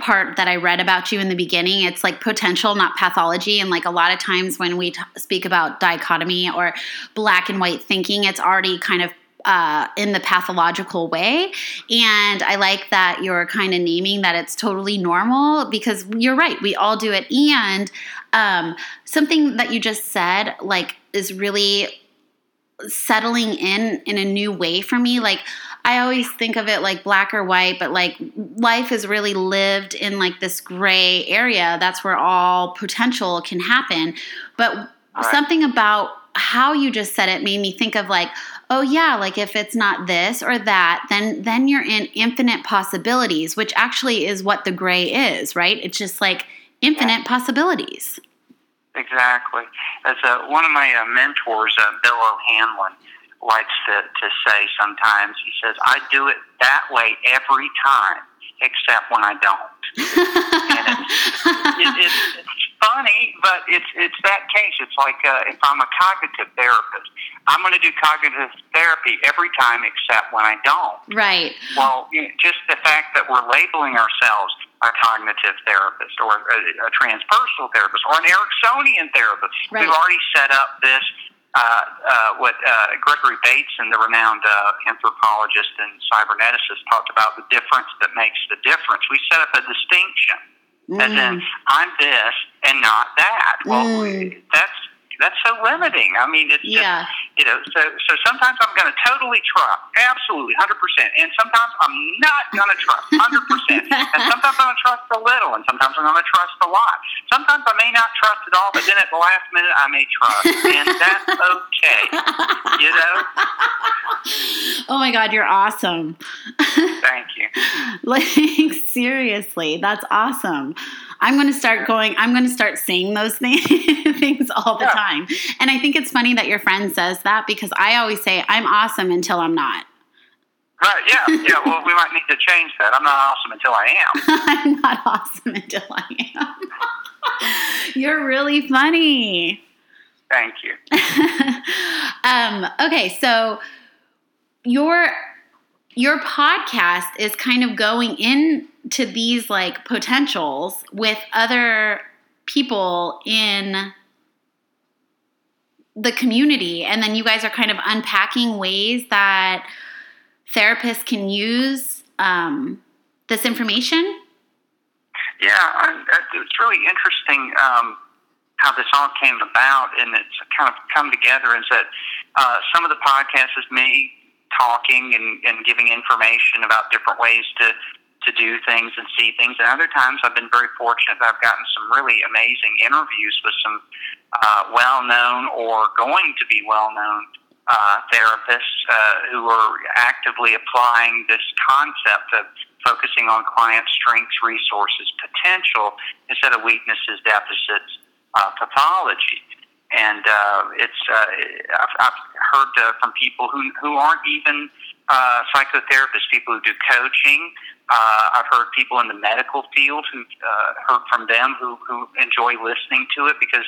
part that I read about you in the beginning. It's like potential, not pathology. And like a lot of times when we t- speak about dichotomy or black and white thinking, it's already kind of uh, in the pathological way. And I like that you're kind of naming that it's totally normal because you're right, we all do it. And um, something that you just said, like, is really settling in in a new way for me. Like, I always think of it like black or white, but like life is really lived in like this gray area. That's where all potential can happen. But right. something about how you just said it made me think of like, oh yeah like if it's not this or that then then you're in infinite possibilities which actually is what the gray is right? It's just like infinite yeah. possibilities. Exactly. As uh, one of my uh, mentors uh, bill o'hanlon likes to, to say sometimes he says i do it that way every time except when i don't it's, it, it's, it's funny but it's it's that case it's like uh, if i'm a cognitive therapist I'm going to do cognitive therapy every time except when I don't. Right. Well, you know, just the fact that we're labeling ourselves a cognitive therapist or a, a transpersonal therapist or an Ericksonian therapist, right. we've already set up this. Uh, uh, what uh, Gregory Bateson, the renowned uh, anthropologist and cyberneticist, talked about the difference that makes the difference. We set up a distinction, mm. as in mm. I'm this and not that. Well, mm. that's that's so limiting. I mean, it's yeah. just you know. So so sometimes I'm going to totally trust, absolutely, hundred percent, and sometimes I'm not going to trust, hundred percent, and sometimes I'm going to trust a little, and sometimes I'm going to trust a lot. Sometimes I may not trust at all, but then at the last minute I may trust, and that's okay. You know. Oh my God, you're awesome. Thank you. like seriously, that's awesome. I'm going to start going, I'm going to start saying those things, things all the yeah. time. And I think it's funny that your friend says that because I always say, I'm awesome until I'm not. Right, yeah, yeah. Well, we might need to change that. I'm not awesome until I am. I'm not awesome until I am. You're really funny. Thank you. um, okay, so your your podcast is kind of going into these like potentials with other people in the community. And then you guys are kind of unpacking ways that therapists can use um, this information. Yeah it's really interesting um, how this all came about. And it's kind of come together is that uh, some of the podcasts is me talking and, and giving information about different ways to to do things and see things. And other times, I've been very fortunate that I've gotten some really amazing interviews with some uh, well-known or going to be well-known uh, therapists uh, who are actively applying this concept of focusing on client strengths, resources, potential instead of weaknesses, deficits, uh, pathology. And uh, it's uh, I've, I've heard uh, from people who who aren't even uh, psychotherapists, people who do coaching. Uh, I've heard people in the medical field who uh, heard from them who, who enjoy listening to it because,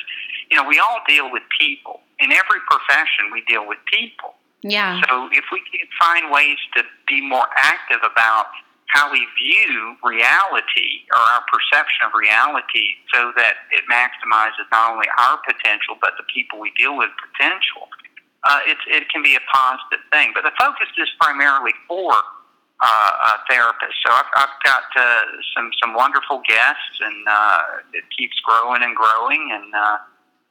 you know, we all deal with people. In every profession, we deal with people. Yeah. So if we can find ways to be more active about how we view reality or our perception of reality so that it maximizes not only our potential but the people we deal with potential, uh, it, it can be a positive thing. But the focus is primarily for uh, uh, therapists. So I've, I've got uh, some some wonderful guests, and uh, it keeps growing and growing. And uh,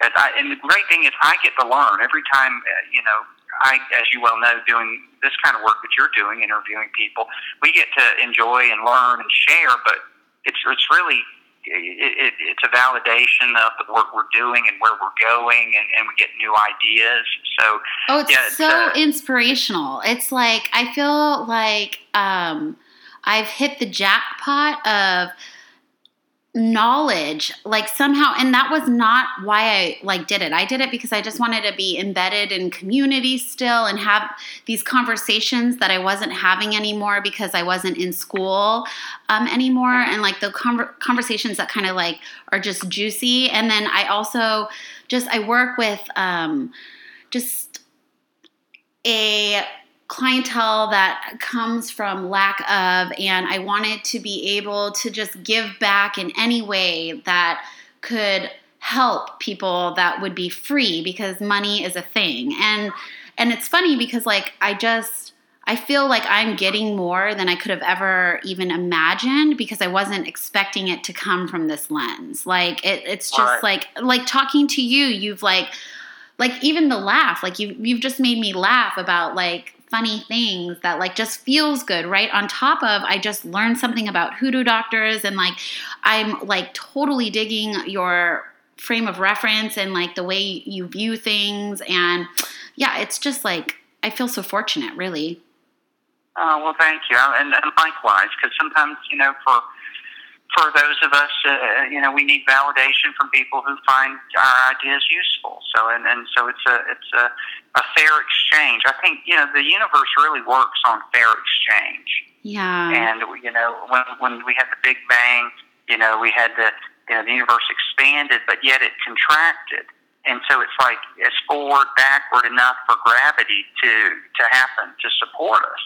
I, and the great thing is, I get to learn every time. Uh, you know, I, as you well know, doing this kind of work that you're doing, interviewing people, we get to enjoy and learn and share. But it's it's really it, it, it's a validation of the work we're doing and where we're going, and, and we get new ideas. So, oh, it's yeah, so uh, inspirational. It's like I feel like um, I've hit the jackpot of knowledge like somehow and that was not why i like did it. I did it because i just wanted to be embedded in community still and have these conversations that i wasn't having anymore because i wasn't in school um, anymore. And like the conver- conversations that kind of like are just juicy. And then i also just i work with um, just a clientele that comes from lack of, and I wanted to be able to just give back in any way that could help people that would be free because money is a thing. And and it's funny because like I just I feel like I'm getting more than I could have ever even imagined because I wasn't expecting it to come from this lens. Like it, it's just right. like like talking to you, you've like like even the laugh, like you you've just made me laugh about like funny things that like just feels good, right? On top of I just learned something about hoodoo doctors and like I'm like totally digging your frame of reference and like the way you view things and yeah, it's just like I feel so fortunate, really. Oh well, thank you, and, and likewise, because sometimes you know for for those of us, uh, you know, we need validation from people who find our ideas useful. So, and, and so it's a it's a, a fair exchange. I think you know the universe really works on fair exchange. Yeah. And you know, when when we had the Big Bang, you know, we had the you know the universe expanded, but yet it contracted. And so it's like it's forward, backward enough for gravity to to happen to support us.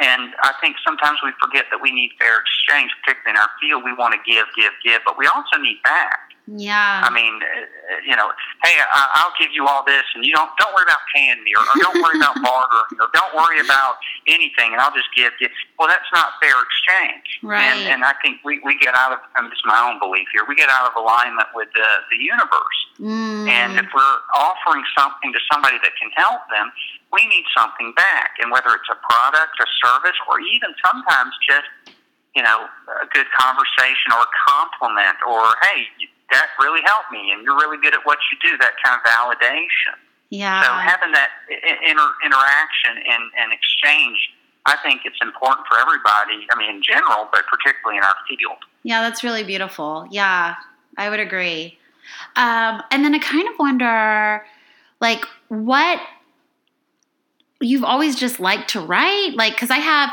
And I think sometimes we forget that we need fair exchange, particularly in our field. We want to give, give, give, but we also need back. Yeah. I mean, uh, you know, hey, I, will give you all this, and you don't don't worry about paying me, or, or don't worry about bartering, or don't worry about anything, and I'll just give you. Well, that's not fair exchange. Right. And, and I think we, we get out of. I mean, this is my own belief here. We get out of alignment with the the universe. Mm. And if we're offering something to somebody that can help them, we need something back. And whether it's a product, a service, or even sometimes just you know a good conversation or a compliment, or hey that really helped me, and you're really good at what you do. That kind of validation. Yeah. So having that inter- interaction and, and exchange, I think it's important for everybody. I mean, in general, but particularly in our field. Yeah, that's really beautiful. Yeah, I would agree. Um, and then I kind of wonder, like, what you've always just liked to write, like, because I have.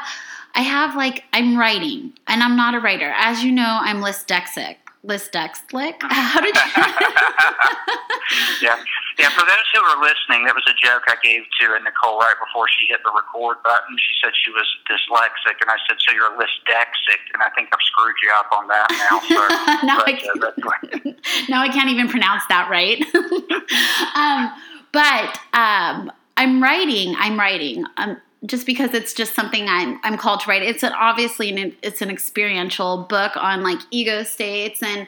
I have like I'm writing and I'm not a writer. As you know, I'm dyslexic. Lysdexlic? How did you? yeah, yeah. For those who are listening, that was a joke I gave to Nicole right before she hit the record button. She said she was dyslexic, and I said, "So you're a lysdexic?" And I think I've screwed you up on that now. So, now, but, I uh, now I can't even pronounce that right. um, but um, I'm writing. I'm writing. Um, just because it's just something I'm I'm called to write. It's an, obviously an, it's an experiential book on like ego states and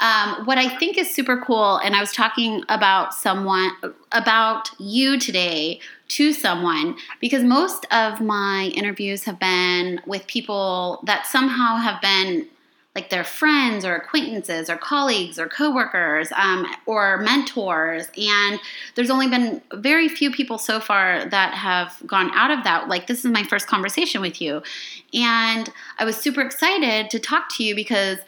um, what I think is super cool. And I was talking about someone about you today to someone because most of my interviews have been with people that somehow have been like their friends or acquaintances or colleagues or coworkers um, or mentors. And there's only been very few people so far that have gone out of that. Like this is my first conversation with you. And i was super excited to talk to you because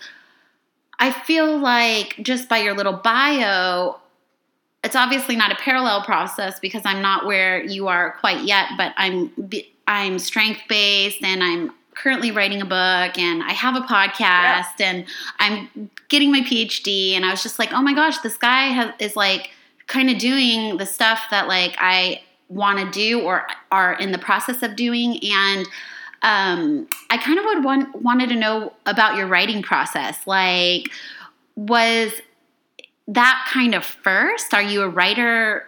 i feel like just by your little bio it's obviously not a parallel process because i'm not where you are quite yet but i'm i'm strength based and i'm currently writing a book and I have a podcast yeah. and I'm getting my PhD and I was just like, "Oh my gosh, this guy has, is like kind of doing the stuff that like I want to do or are in the process of doing and um, I kind of would want wanted to know about your writing process. Like, was that kind of first? Are you a writer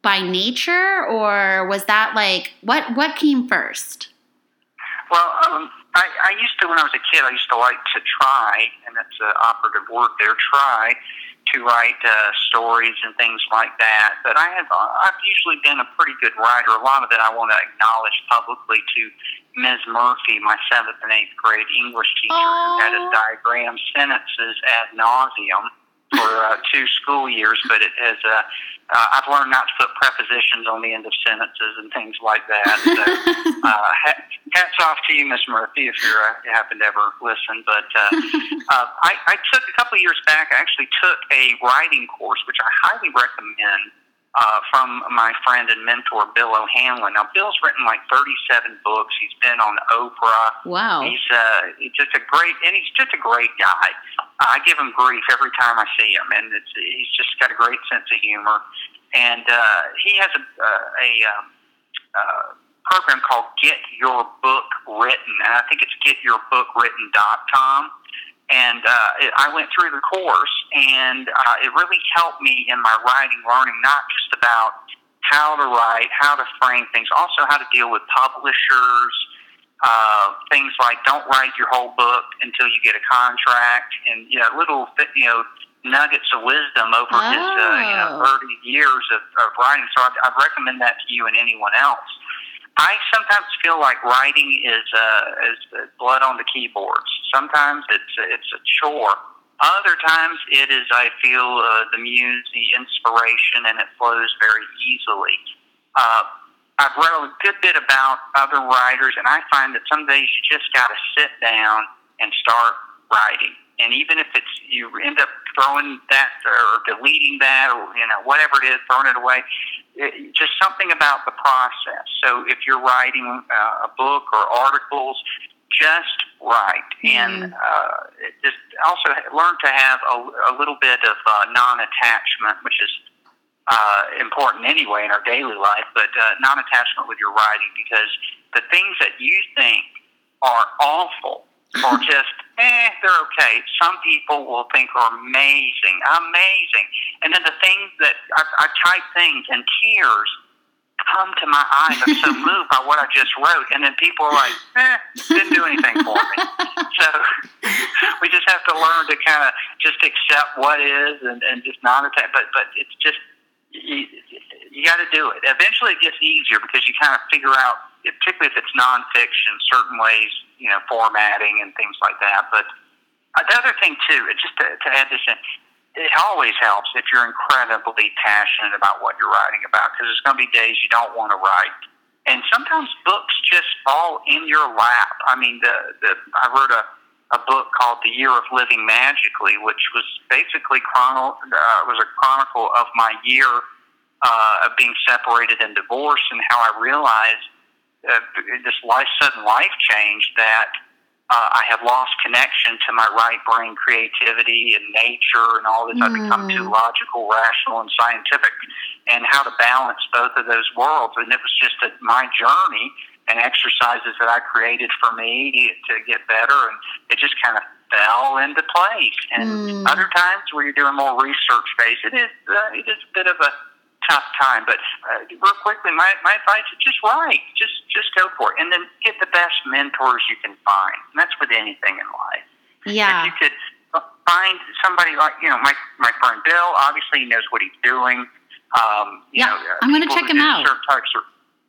by nature, or was that like what what came first? Well, um, I, I used to, when I was a kid, I used to like to try, and that's an operative word there, try to write uh, stories and things like that. But I have, I've usually been a pretty good writer. A lot of it I want to acknowledge publicly to Ms. Murphy, my seventh and eighth grade English teacher, Aww. who had us diagram sentences ad nauseum for uh, two school years, but it has. Uh, uh, I've learned not to put prepositions on the end of sentences and things like that. So, uh, hats off to you, Miss Murphy, if uh, happen to ever listen. But uh, uh, I, I took a couple of years back. I actually took a writing course, which I highly recommend uh, from my friend and mentor Bill O'Hanlon. Now, Bill's written like 37 books. He's been on Oprah. Wow. He's, uh, just a great, and he's just a great guy. I give him grief every time I see him, and it's, he's just got a great sense of humor. And uh, he has a, uh, a um, uh, program called Get Your Book Written, and I think it's getyourbook.written.com and uh, I went through the course, and uh, it really helped me in my writing learning, not just about how to write, how to frame things, also how to deal with publishers, uh, things like don't write your whole book until you get a contract, and you know little you know nuggets of wisdom over oh. his uh, you know 30 years of, of writing. So I'd, I'd recommend that to you and anyone else. I sometimes feel like writing is uh, is blood on the keyboards. Sometimes it's it's a chore. Other times it is. I feel uh, the muse, the inspiration, and it flows very easily. Uh, I've read a good bit about other writers, and I find that some days you just got to sit down and start writing. And even if it's you end up throwing that or deleting that or you know whatever it is, throwing it away, it, just something about the process. So if you're writing uh, a book or articles, just write mm-hmm. and uh, just also learn to have a, a little bit of uh, non-attachment, which is uh, important anyway in our daily life, but uh, non-attachment with your writing because the things that you think are awful or just eh, they're okay. Some people will think are amazing, amazing, and then the things that I, I type things and tears come to my eyes. I'm so moved by what I just wrote, and then people are like, eh, didn't do anything for me. so we just have to learn to kind of just accept what is and, and just not attack. But but it's just you, you got to do it. Eventually, it gets easier because you kind of figure out particularly if it's nonfiction, certain ways, you know, formatting and things like that. But uh, the other thing too, just to, to add this in, it always helps if you're incredibly passionate about what you're writing about because there's going to be days you don't want to write. And sometimes books just fall in your lap. I mean, the, the I wrote a, a book called The Year of Living Magically, which was basically chrono, uh, was a chronicle of my year uh, of being separated and divorced and how I realized uh, this life, sudden life change that uh, I have lost connection to my right brain creativity and nature and all this. Mm. I've become too hmm. logical, rational, and scientific, and how to balance both of those worlds. And it was just a, my journey and exercises that I created for me to get better, and it just kind of fell into place. And mm. other times where you're doing more research based, it is uh, it is a bit of a tough time. But uh, real quickly, my, my advice is just write. Just just go for it, and then get the best mentors you can find. And that's with anything in life. Yeah. If you could find somebody like you know my my friend Bill. Obviously, he knows what he's doing. Um, you Yeah, know, uh, I'm gonna check him out. types of-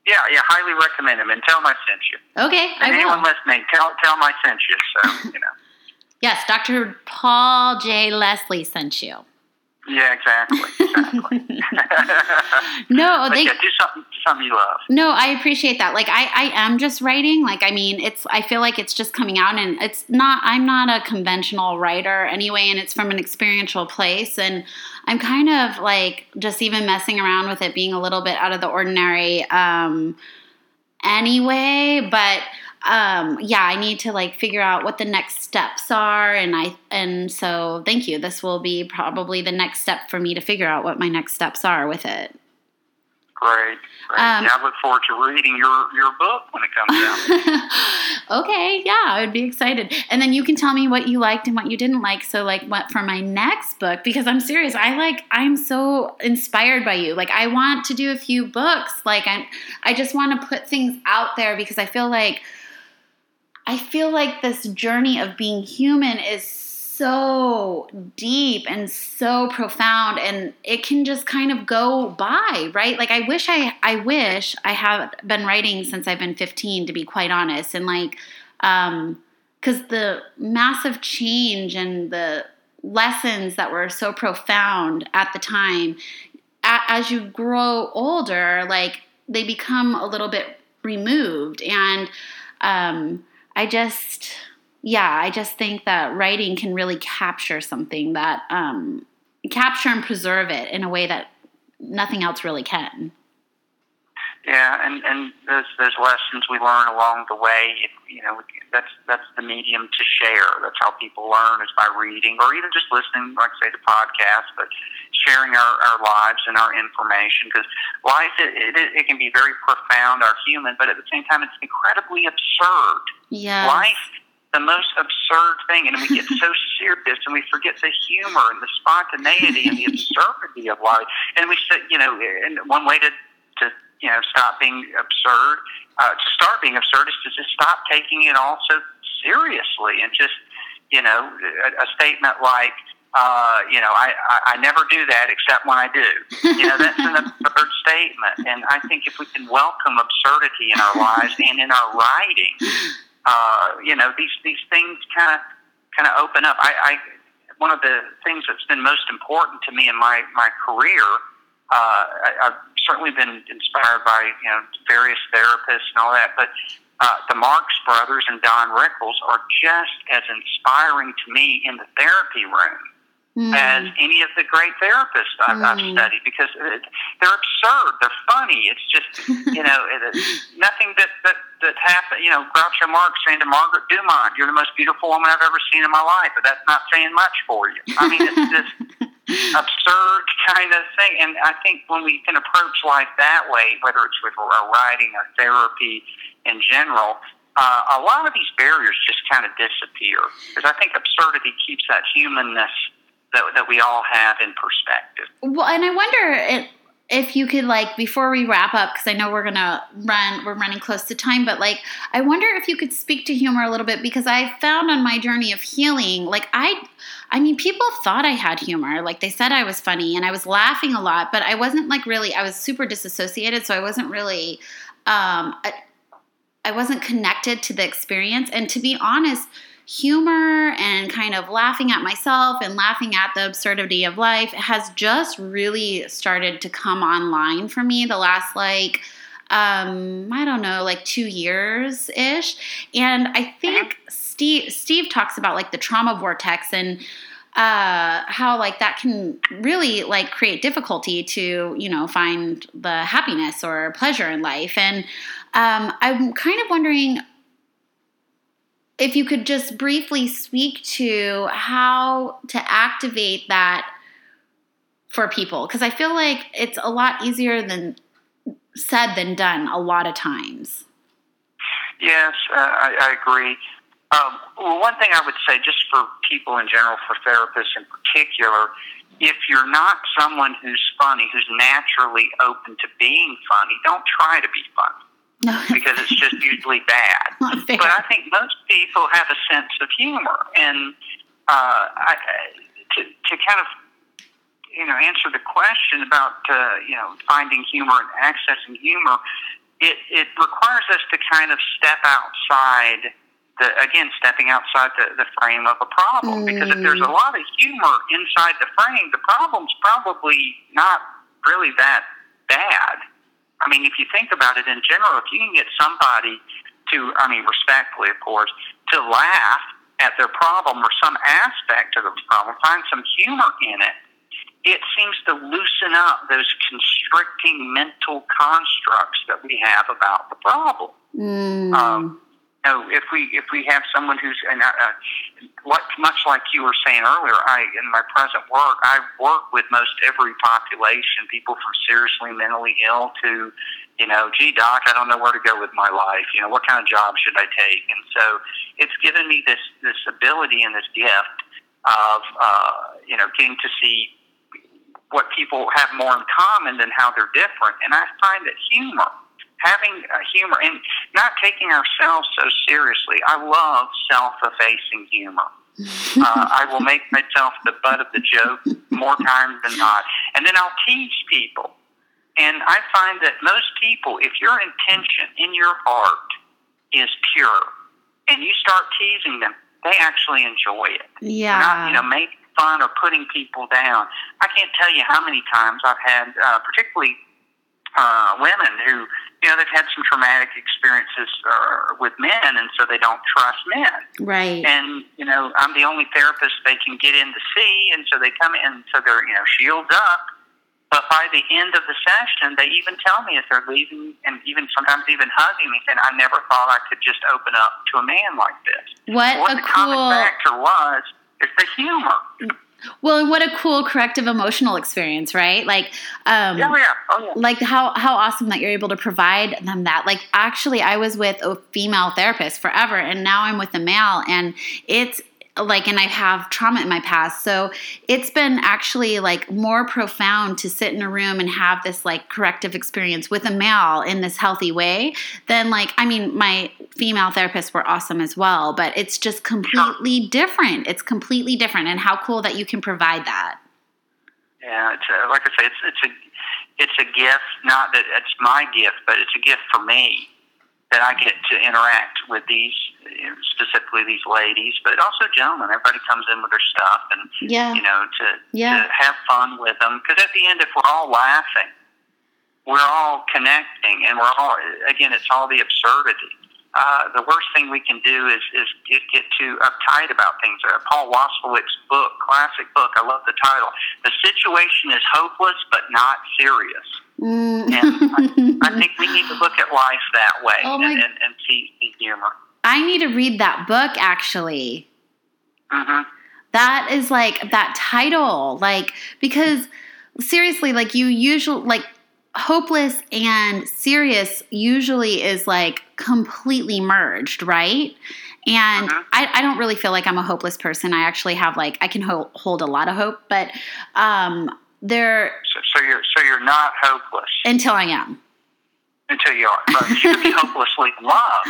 yeah, yeah, highly recommend him, and tell him I sent you. Okay, I And anyone will. listening, tell tell him I sent you. So you know. Yes, Dr. Paul J. Leslie sent you. Yeah, exactly. exactly. No, they. yeah, do something something you love. No, I appreciate that. Like I, I am just writing. Like I mean, it's I feel like it's just coming out and it's not I'm not a conventional writer anyway and it's from an experiential place and I'm kind of like just even messing around with it being a little bit out of the ordinary um anyway, but um yeah, I need to like figure out what the next steps are and I and so thank you. This will be probably the next step for me to figure out what my next steps are with it. Great. great. Um, yeah, I look forward to reading your your book when it comes out. okay, yeah, I would be excited. And then you can tell me what you liked and what you didn't like. So like what for my next book because I'm serious. I like I'm so inspired by you. Like I want to do a few books. Like I I just want to put things out there because I feel like I feel like this journey of being human is so deep and so profound and it can just kind of go by right? Like i wish i i wish i have been writing since i've been 15 to be quite honest and like um because the massive change and the lessons that were so profound at the time as you grow older like they become a little bit removed and um i just yeah i just think that writing can really capture something that um capture and preserve it in a way that nothing else really can Yeah, and and those those lessons we learn along the way. You know, that's that's the medium to share. That's how people learn is by reading or even just listening, like say, to podcasts, but sharing our, our lives and our information. Because life it, it it can be very profound, our human, but at the same time, it's incredibly absurd. yeah Life, the most absurd thing, and we get so serious, and we forget the humor and the spontaneity and the absurdity of life. And we said, you know, and one way to to you know stop being absurd, uh, to start being absurd, is to just stop taking it all so seriously, and just you know, a, a statement like. Uh, you know, I, I, I never do that except when I do. You know, that's an absurd statement. And I think if we can welcome absurdity in our lives and in our writing, uh, you know, these these things kind of kind of open up. I, I one of the things that's been most important to me in my my career. Uh, I, I've certainly been inspired by you know various therapists and all that, but uh, the Marx Brothers and Don Rickles are just as inspiring to me in the therapy room Mm. as any of the great therapists I've, I've Mm. studied because it, they're absurd. They're funny. It's just you know it, nothing that that that happened. You know, Groucho Marx saying to Margaret Dumont, "You're the most beautiful woman I've ever seen in my life," but that's not saying much for you. I mean, it's this absurd kind of thing. And I think when we can approach life that way, whether it's with our writing or therapy in general. Uh, a lot of these barriers just kind of disappear because I think absurdity keeps that humanness that, that we all have in perspective. Well, and I wonder if, you could like before we wrap up because I know we're gonna run we're running close to time, but like I wonder if you could speak to humor a little bit because I found on my journey of healing, like I, I mean, people thought I had humor, like they said I was funny and I was laughing a lot, but I wasn't like really. I was super disassociated, so I wasn't really. Um, I, I wasn't connected to the experience, and to be honest humor and kind of laughing at myself and laughing at the absurdity of life has just really started to come online for me the last like um i don't know like 2 years ish and i think steve steve talks about like the trauma vortex and uh how like that can really like create difficulty to you know find the happiness or pleasure in life. And um i'm kind of wondering if you could just briefly speak to how to activate that for people because i feel like it's a lot easier than said than done a lot of times Yes, uh, I, I agree. Um, well, one thing I would say, just for people in general, for therapists in particular, if you're not someone who's funny, who's naturally open to being funny, don't try to be funny. No, because it's just usually bad. But I think most people have a sense of humor, and uh, I, to to kind of you know answer the question about uh, you know finding humor and accessing humor, it it requires us to kind of step outside. The, again, stepping outside the, the frame of a problem. Because if there's a lot of humor inside the frame, the problem's probably not really that bad. I mean, if you think about it in general, if you can get somebody to, I mean, respectfully, of course, to laugh at their problem or some aspect of the problem, find some humor in it, it seems to loosen up those constricting mental constructs that we have about the problem. Mm. Um, know, if we if we have someone who's and uh, uh, what much like you were saying earlier, I in my present work, I work with most every population, people from seriously mentally ill to, you know, gee doc, I don't know where to go with my life. You know, what kind of job should I take? And so it's given me this this ability and this gift of uh, you know getting to see what people have more in common than how they're different. And I find that humor having a humor and not taking ourselves so seriously. I love self-effacing humor. uh, I will make myself the butt of the joke more times than not, and then I'll tease people. And I find that most people, if your intention in your heart is pure, and you start teasing them, they actually enjoy it. Yeah. Not, you know, making fun or putting people down. I can't tell you how many times I've had, uh, particularly uh, women who, you know, they've had some traumatic experiences uh, with men, and so they don't trust men. Right. And you know, I'm the only therapist they can get in to see, and so they come in, so they're you know shields up. But by the end of the session, they even tell me if they're leaving, and even sometimes even hugging me, saying, "I never thought I could just open up to a man like this." What what a the common cool. factor was is the humor. Well, and what a cool corrective emotional experience, right? Like, um, Oh yeah, oh yeah. like how how awesome that you're able to provide them that. Like, actually, I was with a female therapist forever, and now I'm with a male, and it's like and I have trauma in my past. So it's been actually like more profound to sit in a room and have this like corrective experience with a male in this healthy way than like I mean my female therapists were awesome as well, but it's just completely different. It's completely different and how cool that you can provide that. Yeah, it's a, like I say, it's it's a it's a gift. Not that it's my gift, but it's a gift for me that I get to interact with these, specifically these ladies, but also gentlemen. Everybody comes in with their stuff, and Yeah. you know, to Yeah. to have fun with them. Because at the end, if we're all laughing, we're all connecting, and we're all again, it's all the absurdity. Uh, the worst thing we can do is, is get, get too uptight about things. Uh, Paul Watzlawick' book, classic book, I love the title. The situation is hopeless but not serious. Mm. I think we need to look at life that way Oh and, and, and see, see humor. I need to read that book actually. hmm That is like that title, like because seriously, like you usually like hopeless and serious usually is like completely merged, right? And Mhm. I, I don't really feel like I'm a hopeless person. I actually have like I can ho- hold a lot of hope, but um, there So, so you're so you're not hopeless until I am. until you are. But you should be hopelessly in love.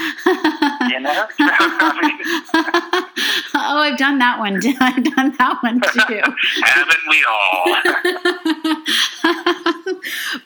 You know. Oh, I've done that one. I've done that one too. haven't we all?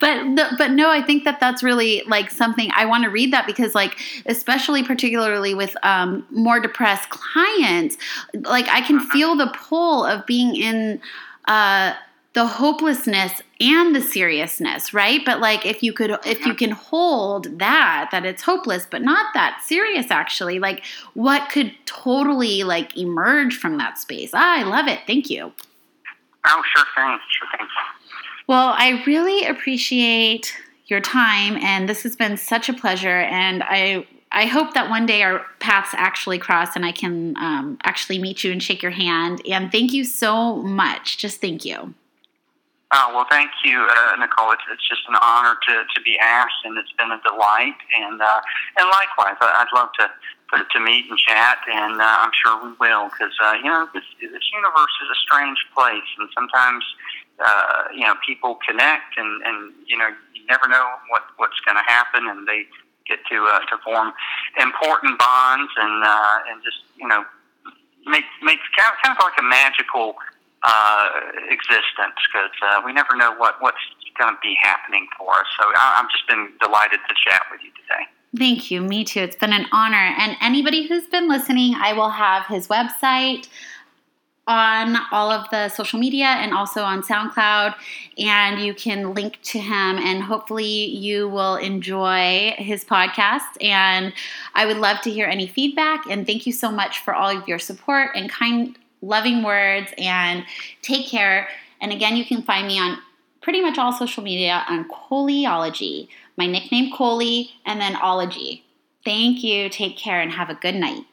but the, but no, I think that that's really like something I want to read that because like especially particularly with um, more depressed clients, like I can feel the pull of being in uh, the hopelessness and the seriousness, right? But like if you could if you can hold that that it's hopeless but not that serious actually, like what could totally like emerge from that space? Ah, I love it. Thank you. Oh, sure thing, sure thing. Well, I really appreciate your time, and this has been such a pleasure. And I, I hope that one day our paths actually cross, and I can um, actually meet you and shake your hand. And thank you so much. Just thank you. Oh, well, thank you, uh, Nicole. It's, it's just an honor to, to be asked, and it's been a delight. And uh, and likewise, I'd love to to meet and chat, and uh, I'm sure we will, because uh, you know this, this universe is a strange place, and sometimes uh, you know people connect, and and you know you never know what what's going to happen, and they get to uh, to form important bonds, and uh, and just you know make make kind of, kind of like a magical uh, existence because uh, we never know what what's going to be happening for us. So I, I've just been delighted to chat with you today. Thank you. Me too. It's been an honor. And anybody who's been listening, I will have his website on all of the social media and also on SoundCloud. And you can link to him, and hopefully, you will enjoy his podcast. And I would love to hear any feedback. And thank you so much for all of your support and kind, loving words. And take care. And again, you can find me on pretty much all social media on Coleyology. My nickname, Coley, and then ology. Thank you. Take care and have a good night.